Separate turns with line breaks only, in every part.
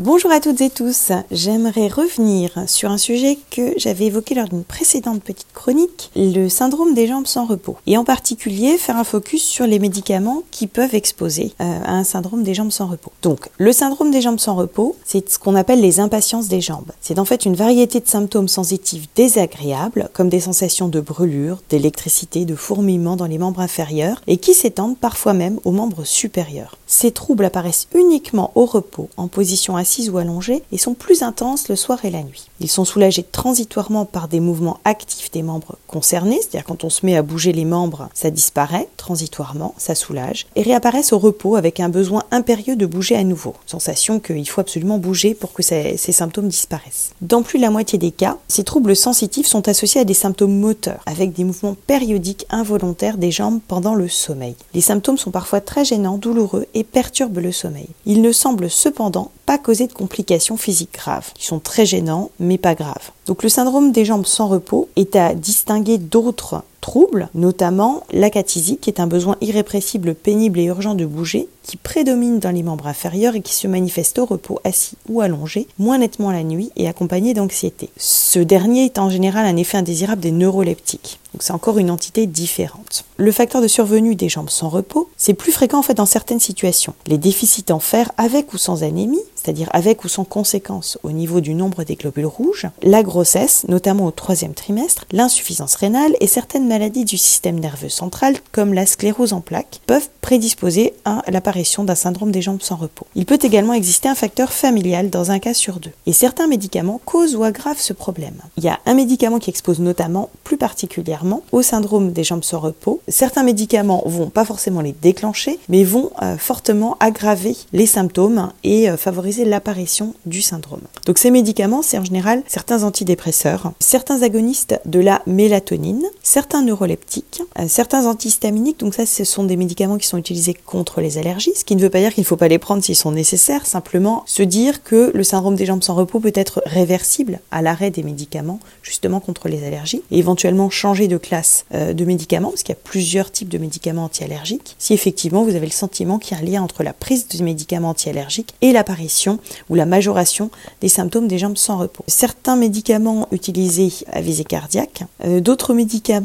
Bonjour à toutes et tous, j'aimerais revenir sur un sujet que j'avais évoqué lors d'une précédente petite chronique, le syndrome des jambes sans repos, et en particulier faire un focus sur les médicaments qui peuvent exposer euh, à un syndrome des jambes sans repos. Donc le syndrome des jambes sans repos, c'est ce qu'on appelle les impatiences des jambes. C'est en fait une variété de symptômes sensitifs désagréables, comme des sensations de brûlure, d'électricité, de fourmillement dans les membres inférieurs, et qui s'étendent parfois même aux membres supérieurs. Ces troubles apparaissent uniquement au repos, en position ou allongées et sont plus intenses le soir et la nuit. Ils sont soulagés transitoirement par des mouvements actifs des membres concernés, c'est-à-dire quand on se met à bouger les membres, ça disparaît transitoirement, ça soulage, et réapparaissent au repos avec un besoin impérieux de bouger à nouveau. Sensation qu'il faut absolument bouger pour que ces, ces symptômes disparaissent. Dans plus de la moitié des cas, ces troubles sensitifs sont associés à des symptômes moteurs, avec des mouvements périodiques involontaires des jambes pendant le sommeil. Les symptômes sont parfois très gênants, douloureux et perturbent le sommeil. Ils ne semblent cependant pas causer de complications physiques graves, qui sont très gênants, mais pas graves. Donc le syndrome des jambes sans repos est à distinguer d'autres troubles, notamment l'acathisie, qui est un besoin irrépressible, pénible et urgent de bouger, qui prédomine dans les membres inférieurs et qui se manifeste au repos assis ou allongé, moins nettement la nuit et accompagné d'anxiété. Ce dernier est en général un effet indésirable des neuroleptiques. Donc c'est encore une entité différente. Le facteur de survenue des jambes sans repos, c'est plus fréquent en fait dans certaines situations. Les déficits en fer avec ou sans anémie, c'est-à-dire avec ou sans conséquence au niveau du nombre des globules rouges, la grossesse, notamment au troisième trimestre, l'insuffisance rénale et certaines maladies du système nerveux central, comme la sclérose en plaques, peuvent prédisposer à l'apparition d'un syndrome des jambes sans repos. Il peut également exister un facteur familial dans un cas sur deux. Et certains médicaments causent ou aggravent ce problème. Il y a un médicament qui expose notamment, plus particulièrement, au syndrome des jambes sans repos. Certains médicaments vont pas forcément les déclencher, mais vont euh, fortement aggraver les symptômes et euh, favoriser l'apparition du syndrome. Donc ces médicaments, c'est en général certains antidépresseurs, certains agonistes de la mélatonine, certains neuroleptiques, euh, certains antihistaminiques, donc ça ce sont des médicaments qui sont utilisés contre les allergies, ce qui ne veut pas dire qu'il ne faut pas les prendre s'ils sont nécessaires, simplement se dire que le syndrome des jambes sans repos peut être réversible à l'arrêt des médicaments justement contre les allergies et éventuellement changer de classe euh, de médicaments, parce qu'il y a plusieurs types de médicaments anti-allergiques, si effectivement vous avez le sentiment qu'il y a un lien entre la prise de médicaments anti-allergiques et l'apparition ou la majoration des symptômes des jambes sans repos. Certains médicaments utilisés à visée cardiaque, euh, d'autres médicaments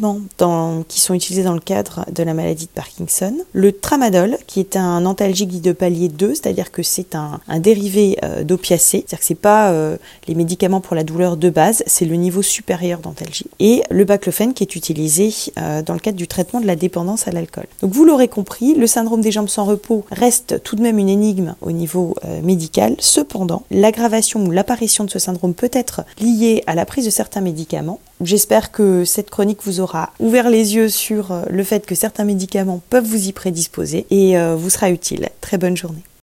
qui sont utilisés dans le cadre de la maladie de Parkinson, le tramadol qui est un antalgique de palier 2, c'est-à-dire que c'est un, un, dérivé euh, d'opiacé, c'est-à-dire que c'est pas euh, les médicaments pour la douleur de base, c'est le niveau supérieur d'antalgie. Et le baclofène qui est utilisé euh, dans le cadre du traitement de la dépendance à l'alcool. Donc vous l'aurez compris, le syndrome des jambes sans repos reste tout de même une énigme au niveau euh, médical. Cependant, l'aggravation ou l'apparition de ce syndrome peut être liée à la prise de certains médicaments. J'espère que cette chronique vous aura ouvert les yeux sur euh, le fait que certains médicaments peuvent vous y prédisposer et vous sera utile. Très bonne journée.